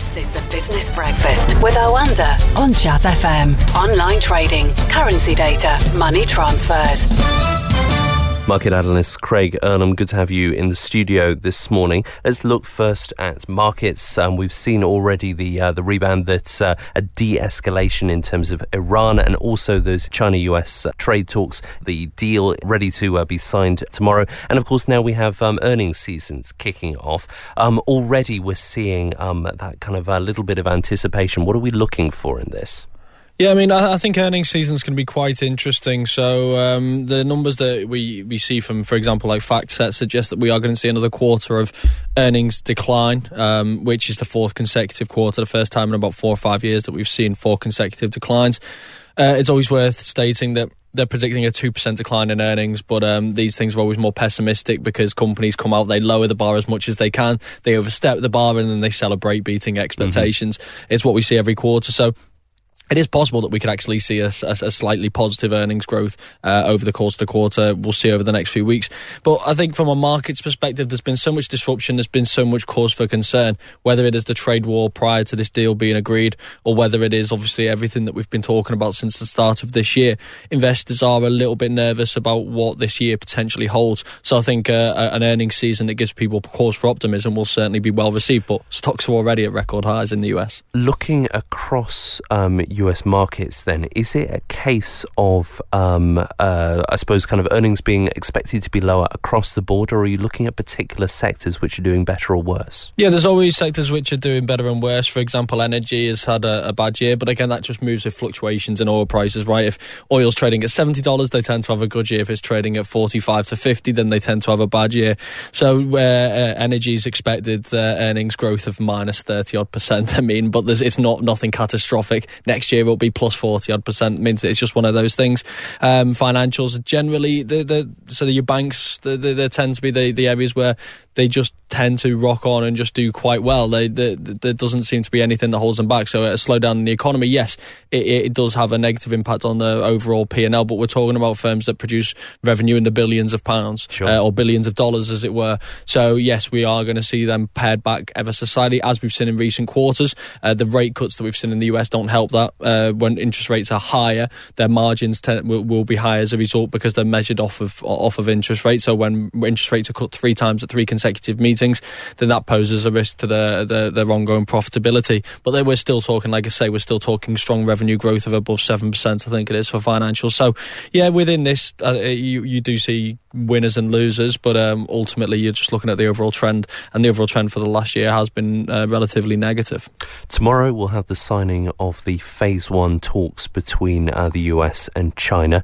This is the Business Breakfast with Oanda on Jazz FM. Online trading, currency data, money transfers. Market analyst Craig Erlam, good to have you in the studio this morning. Let's look first at markets. Um, we've seen already the uh, the rebound that's uh, a de-escalation in terms of Iran and also those China-US uh, trade talks. The deal ready to uh, be signed tomorrow, and of course now we have um, earnings seasons kicking off. Um, already we're seeing um, that kind of a little bit of anticipation. What are we looking for in this? Yeah, I mean, I, I think earnings season is going to be quite interesting. So um, the numbers that we, we see from, for example, like FactSet suggest that we are going to see another quarter of earnings decline, um, which is the fourth consecutive quarter, the first time in about four or five years that we've seen four consecutive declines. Uh, it's always worth stating that they're predicting a 2% decline in earnings, but um, these things are always more pessimistic because companies come out, they lower the bar as much as they can, they overstep the bar, and then they celebrate beating expectations. Mm-hmm. It's what we see every quarter. So it is possible that we could actually see a, a, a slightly positive earnings growth uh, over the course of the quarter. We'll see over the next few weeks. But I think from a market's perspective, there's been so much disruption, there's been so much cause for concern, whether it is the trade war prior to this deal being agreed, or whether it is obviously everything that we've been talking about since the start of this year. Investors are a little bit nervous about what this year potentially holds. So I think uh, an earnings season that gives people cause for optimism will certainly be well received. But stocks are already at record highs in the US. Looking across um, US markets, then, is it a case of, um, uh, I suppose, kind of earnings being expected to be lower across the board, or are you looking at particular sectors which are doing better or worse? Yeah, there's always sectors which are doing better and worse. For example, energy has had a, a bad year, but again, that just moves with fluctuations in oil prices, right? If oil's trading at $70, they tend to have a good year. If it's trading at 45 to 50, then they tend to have a bad year. So, uh, uh, energy is expected uh, earnings growth of minus 30 odd percent. I mean, but it's not nothing catastrophic. Next year, it'll be plus 40 odd percent means it's just one of those things. Um, financials generally, the, the, so your banks, they, they tend to be the, the areas where they just tend to rock on and just do quite well. They, they, there doesn't seem to be anything that holds them back. So a slowdown in the economy, yes, it, it does have a negative impact on the overall P&L, but we're talking about firms that produce revenue in the billions of pounds sure. uh, or billions of dollars, as it were. So yes, we are going to see them pared back ever so slightly, as we've seen in recent quarters. Uh, the rate cuts that we've seen in the US don't help that. Uh, when interest rates are higher, their margins te- will, will, be higher as a result because they're measured off of off of interest rates. So when interest rates are cut three times at three consecutive meetings, then that poses a risk to their their, their ongoing profitability. But then we're still talking, like I say, we're still talking strong revenue growth of above seven percent. I think it is for financials. So yeah, within this, uh, you you do see winners and losers, but um, ultimately you're just looking at the overall trend, and the overall trend for the last year has been uh, relatively negative. Tomorrow we'll have the signing of the phase one talks between uh, the US and China.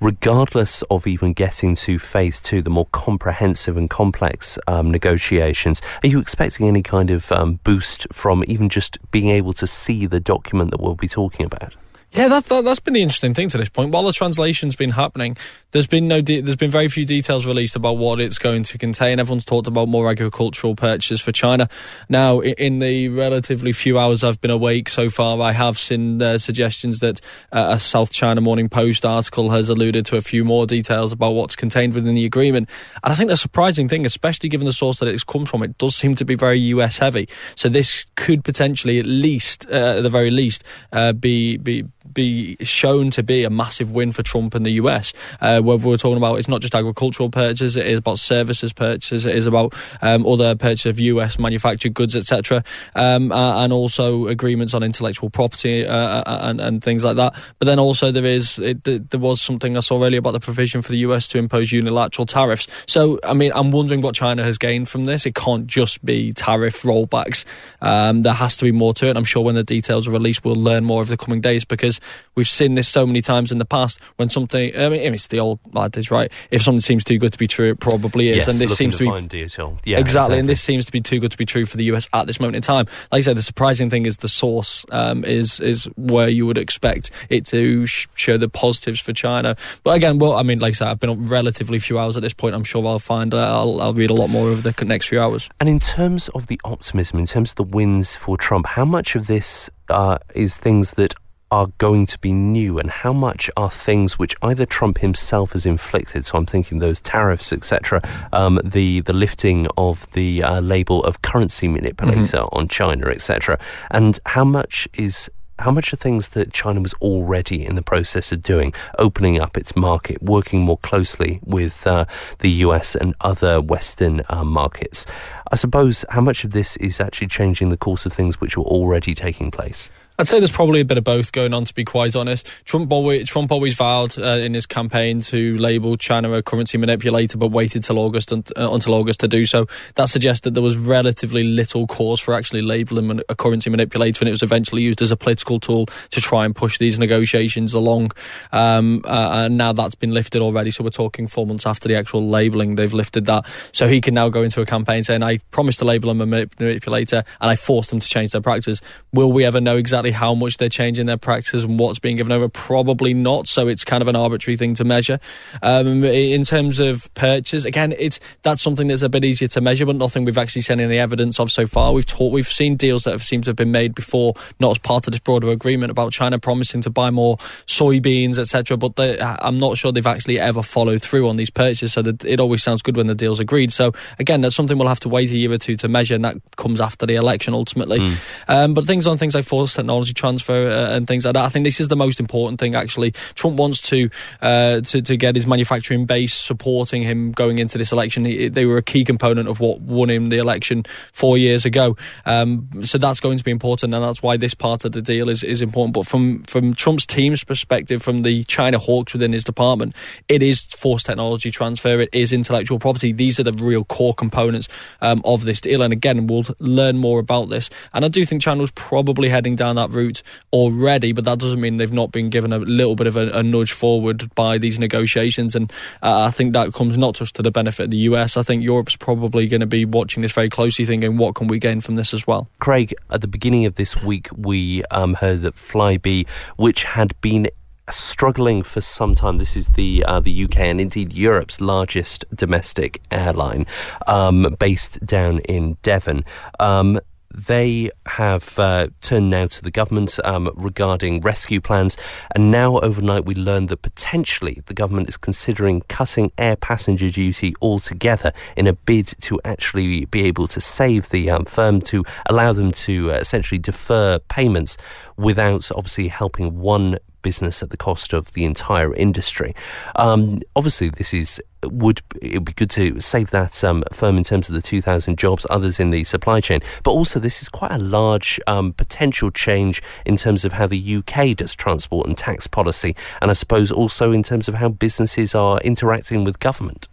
Regardless of even getting to phase two, the more comprehensive and complex um, negotiations, are you expecting any kind of um, boost from even just being able to see the document that we'll be talking about? Yeah, that, that has been the interesting thing to this point. While the translation's been happening, there's been no de- there's been very few details released about what it's going to contain. Everyone's talked about more agricultural purchases for China. Now, in the relatively few hours I've been awake so far, I have seen uh, suggestions that uh, a South China Morning Post article has alluded to a few more details about what's contained within the agreement. And I think the surprising thing, especially given the source that it's come from, it does seem to be very US heavy. So this could potentially, at least uh, at the very least, uh, be be be shown to be a massive win for Trump and the US. Uh, whether we're talking about it's not just agricultural purchases, it is about services purchases, it is about um, other purchases of US manufactured goods, etc., um, uh, and also agreements on intellectual property uh, and, and, things like that. But then also there is it, there was something I saw earlier about the provision for the US to impose unilateral tariffs. So I mean, I'm wondering what China has gained from this. It can't just be tariff rollbacks. Um, there has to be more to it. I'm sure when the details are released, we'll learn more over the coming days because we've seen this so many times in the past when something. I mean, it's the old adage, right? If something seems too good to be true, it probably is. Yes, and this seems to, to be detail. Yeah, exactly, exactly, And this seems to be too good to be true for the US at this moment in time. Like I said, the surprising thing is the source um, is is where you would expect it to sh- show the positives for China. But again, well, I mean, like I said, I've been up relatively few hours at this point. I'm sure I'll find uh, I'll, I'll read a lot more over the next few hours. And in terms of the optimism, in terms of the wins for Trump, how much of this uh, is things that are going to be new and how much are things which either Trump himself has inflicted, so I'm thinking those tariffs, etc., um, the, the lifting of the uh, label of currency manipulator mm-hmm. on China, etc., and how much is how much are things that China was already in the process of doing, opening up its market, working more closely with uh, the US and other Western uh, markets? I suppose how much of this is actually changing the course of things which were already taking place? I'd say there's probably a bit of both going on, to be quite honest. Trump always, Trump always vowed uh, in his campaign to label China a currency manipulator, but waited till August uh, until August to do so. That suggests that there was relatively little cause for actually labeling a currency manipulator, and it was eventually used as a political tool to try and push these negotiations along. Um, uh, and now that's been lifted already, so we're talking four months after the actual labeling, they've lifted that. So he can now go into a campaign saying, "I promised to label him a manipulator, and I forced them to change their practice." Will we ever know exactly? Exactly how much they're changing their practices and what's being given over? Probably not. So it's kind of an arbitrary thing to measure. Um, in terms of purchase, again, it's that's something that's a bit easier to measure, but nothing we've actually seen any evidence of so far. We've taught, we've seen deals that have seemed to have been made before, not as part of this broader agreement about China promising to buy more soybeans, etc. But they, I'm not sure they've actually ever followed through on these purchases. So that it always sounds good when the deal's agreed. So again, that's something we'll have to wait a year or two to measure, and that comes after the election ultimately. Mm. Um, but things on things like force technology technology transfer uh, and things like that. I think this is the most important thing. Actually, Trump wants to uh, to, to get his manufacturing base supporting him going into this election. He, they were a key component of what won him the election four years ago. Um, so that's going to be important, and that's why this part of the deal is, is important. But from from Trump's team's perspective, from the China hawks within his department, it is forced technology transfer. It is intellectual property. These are the real core components um, of this deal. And again, we'll learn more about this. And I do think China was probably heading down that route already, but that doesn't mean they've not been given a little bit of a, a nudge forward by these negotiations. And uh, I think that comes not just to the benefit of the US. I think Europe's probably going to be watching this very closely, thinking, what can we gain from this as well? Craig, at the beginning of this week, we um, heard that Flybe, which had been struggling for some time. This is the uh, the UK and indeed Europe's largest domestic airline, um, based down in Devon. Um, they have uh, turned now to the government um, regarding rescue plans, and now overnight we learned that potentially the government is considering cutting air passenger duty altogether in a bid to actually be able to save the um, firm to allow them to uh, essentially defer payments without obviously helping one business at the cost of the entire industry. Um, obviously, this is would it be good to save that um, firm in terms of the 2,000 jobs, others in the supply chain. But also, this is quite a large um, potential change in terms of how the UK does transport and tax policy, and I suppose also in terms of how businesses are interacting with government.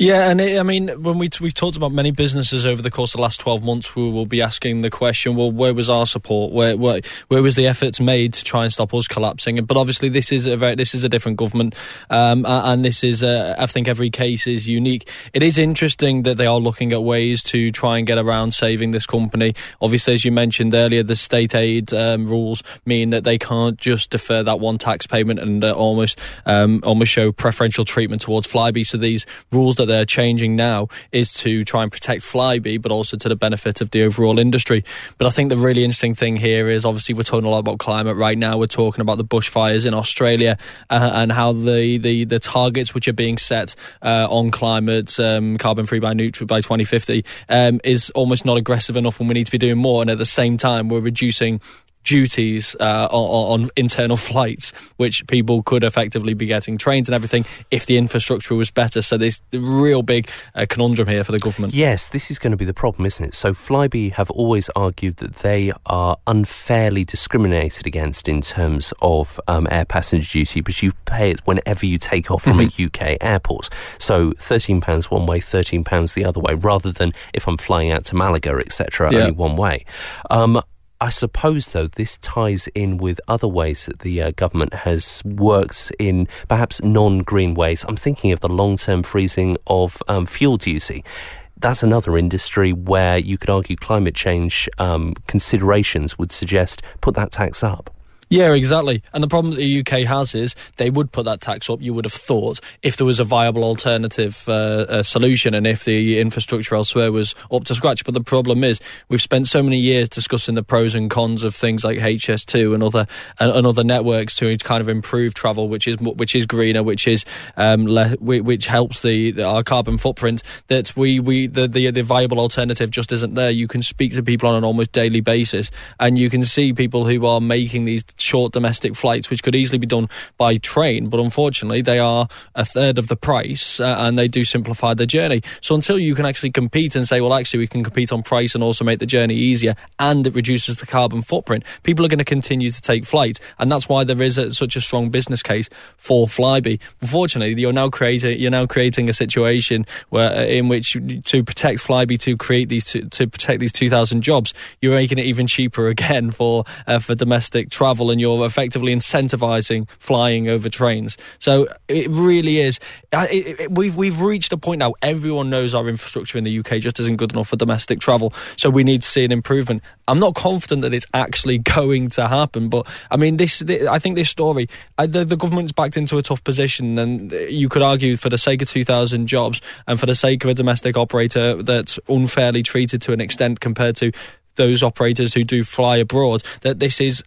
Yeah, and it, I mean, when we we've talked about many businesses over the course of the last twelve months, we will be asking the question: Well, where was our support? Where where, where was the efforts made to try and stop us collapsing? But obviously, this is a very this is a different government, um, and this is I think every case is unique. It is interesting that they are looking at ways to try and get around saving this company. Obviously, as you mentioned earlier, the state aid um, rules mean that they can't just defer that one tax payment and uh, almost um, almost show preferential treatment towards Flybe. So these rules that they're changing now is to try and protect Flybe, but also to the benefit of the overall industry. But I think the really interesting thing here is obviously we're talking a lot about climate right now. We're talking about the bushfires in Australia uh, and how the, the, the targets which are being set uh, on climate, um, carbon free by neutral by 2050, um, is almost not aggressive enough when we need to be doing more. And at the same time, we're reducing duties uh, on, on, internal flights, which people could effectively be getting trains and everything if the infrastructure was better. So there's a real big uh, conundrum here for the government. Yes, this is going to be the problem, isn't it? So Flybe have always argued that they are unfairly discriminated against in terms of um, air passenger duty, because you pay it whenever you take off from mm-hmm. a UK airport. So £13 one way, £13 the other way, rather than if I'm flying out to Malaga, etc., yeah. only one way. Um, I suppose, though, this ties in with other ways that the uh, government has worked in perhaps non green ways. I'm thinking of the long term freezing of um, fuel duty. That's another industry where you could argue climate change um, considerations would suggest put that tax up. Yeah, exactly. And the problem that the UK has is they would put that tax up, you would have thought, if there was a viable alternative uh, uh, solution and if the infrastructure elsewhere was up to scratch. But the problem is we've spent so many years discussing the pros and cons of things like HS2 and other and, and other networks to kind of improve travel, which is which is greener, which is um, le- which helps the, the, our carbon footprint. That we we the, the the viable alternative just isn't there. You can speak to people on an almost daily basis, and you can see people who are making these short domestic flights, which could easily be done by train, but unfortunately they are a third of the price uh, and they do simplify the journey. So until you can actually compete and say, well, actually, we can compete on price and also make the journey easier and it reduces the carbon footprint, people are going to continue to take flight. And that's why there is a, such a strong business case for Flybe. Unfortunately, you're now creating, you're now creating a situation where, uh, in which to protect Flybe, to create these, to, to protect these 2,000 jobs, you're making it even cheaper again for, uh, for domestic travel and you're effectively incentivizing flying over trains. So it really is. It, it, we've we've reached a point now. Everyone knows our infrastructure in the UK just isn't good enough for domestic travel. So we need to see an improvement. I'm not confident that it's actually going to happen, but I mean, this. this I think this story, uh, the, the government's backed into a tough position, and you could argue for the sake of 2,000 jobs and for the sake of a domestic operator that's unfairly treated to an extent compared to those operators who do fly abroad that this is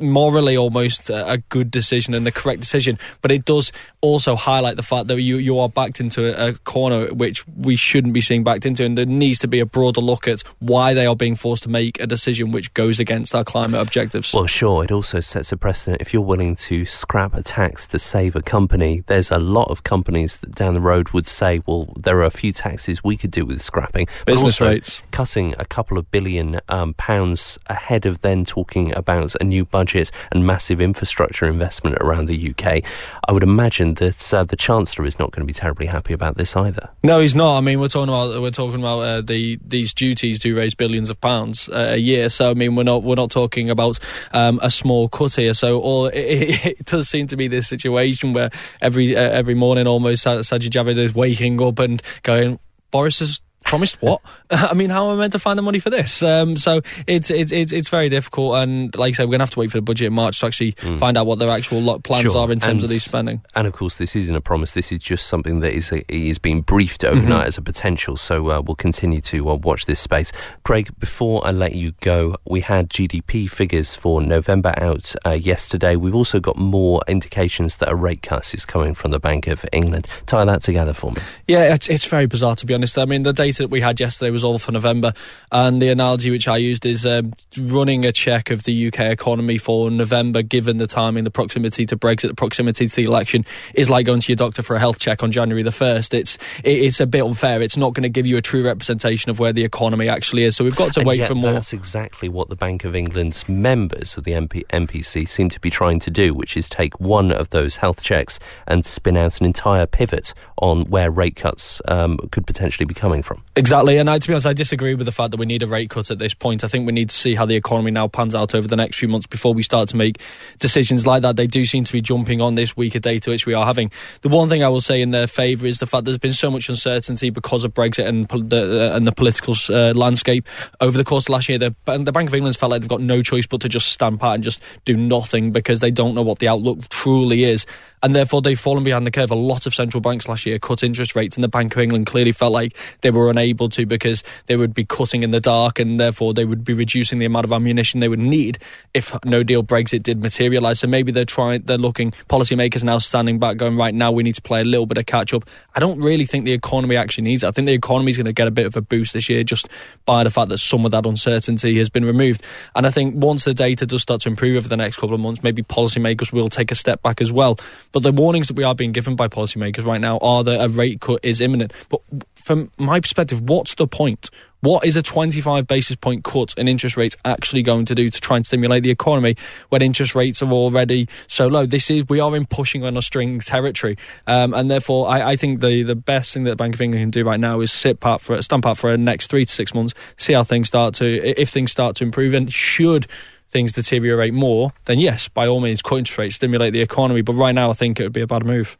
morally almost a good decision and the correct decision, but it does also highlight the fact that you, you are backed into a, a, corner which we shouldn't be seeing backed into, and there needs to be a broader look at why they are being forced to make a decision which goes against our climate objectives. Well, sure, it also sets a precedent. If you're willing to scrap a tax to save a company, there's a lot of companies that down the road would say, well, there are a few taxes we could do with scrapping. Business rates. Cutting a couple of billion um, pounds ahead of then talking about a new budget and massive infrastructure investment around the UK. I would imagine that uh, the Chancellor is not going to be terribly happy about this either. No, he's not. I mean, we're talking about we're talking about uh, the these duties do raise billions of pounds uh, a year. So I mean, we're not we're not talking about um, a small cut here. So all it, it, does seem to be this situation where every uh, every morning almost Sajid Javid is waking up and going. Boris has promised what? I mean, how am I meant to find the money for this? Um, so it's, it's it's it's very difficult, and like I said, we're gonna have to wait for the budget in March to actually mm. find out what their actual plans sure. are in terms and, of these spending. And of course, this isn't a promise. This is just something that is a, is being briefed overnight mm-hmm. as a potential. So uh, we'll continue to uh, watch this space. Craig, before I let you go, we had GDP figures for November out uh, yesterday. We've also got more indications that a rate cut is coming from the Bank of England. Tie that together for me. Yeah, it's, it's very bizarre to be honest. I mean, the data that we had yesterday was all for November, and the analogy which I used is um, running a check of the UK economy for November, given the timing, the proximity to Brexit, the proximity to the election, is like going to your doctor for a health check on January the first. It's it's a bit unfair. It's not going to give you a true representation of where the economy actually is. So we've got to and wait for more. That's exactly what the Bank of England's members of the MP, MPC seem to be trying to do, which is take one of those health checks and spin out an entire pivot on where rate cuts um, could potentially be coming from. Exactly, and I, to be honest, I disagree with the fact that we need a rate cut at this point. I think we need to see how the economy now pans out over the next few months before we start to make decisions like that. They do seem to be jumping on this weaker data which we are having. The one thing I will say in their favour is the fact there's been so much uncertainty because of Brexit and the, and the political uh, landscape over the course of last year. The, the Bank of England's felt like they've got no choice but to just stamp out and just do nothing because they don't know what the outlook truly is and therefore they've fallen behind the curve. A lot of central banks last year cut interest rates, and the Bank of England clearly felt like they were unable to because they would be cutting in the dark, and therefore they would be reducing the amount of ammunition they would need if no deal Brexit did materialise. So maybe they're trying, they're looking policymakers now standing back, going right now we need to play a little bit of catch up. I don't really think the economy actually needs it. I think the economy is going to get a bit of a boost this year just by the fact that some of that uncertainty has been removed. And I think once the data does start to improve over the next couple of months, maybe policymakers will take a step back as well. But the warnings that we are being given by policymakers right now are that a rate cut is imminent. But from my perspective, what's the point? What is a 25 basis point cut in interest rates actually going to do to try and stimulate the economy when interest rates are already so low? This is we are in pushing on a string territory, um, and therefore I, I, think the the best thing that the Bank of England can do right now is sit pat for stamp out for the next three to six months, see how things start to if things start to improve, and should things deteriorate more, then yes, by all means, cut interest rates, stimulate the economy. But right now, I think it would be a bad move.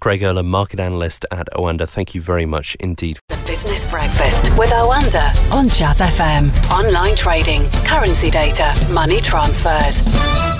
Craig Erlam, market analyst at Oanda, thank you very much indeed. The Business Breakfast with Oanda on Jazz FM. Online trading, currency data, money transfers.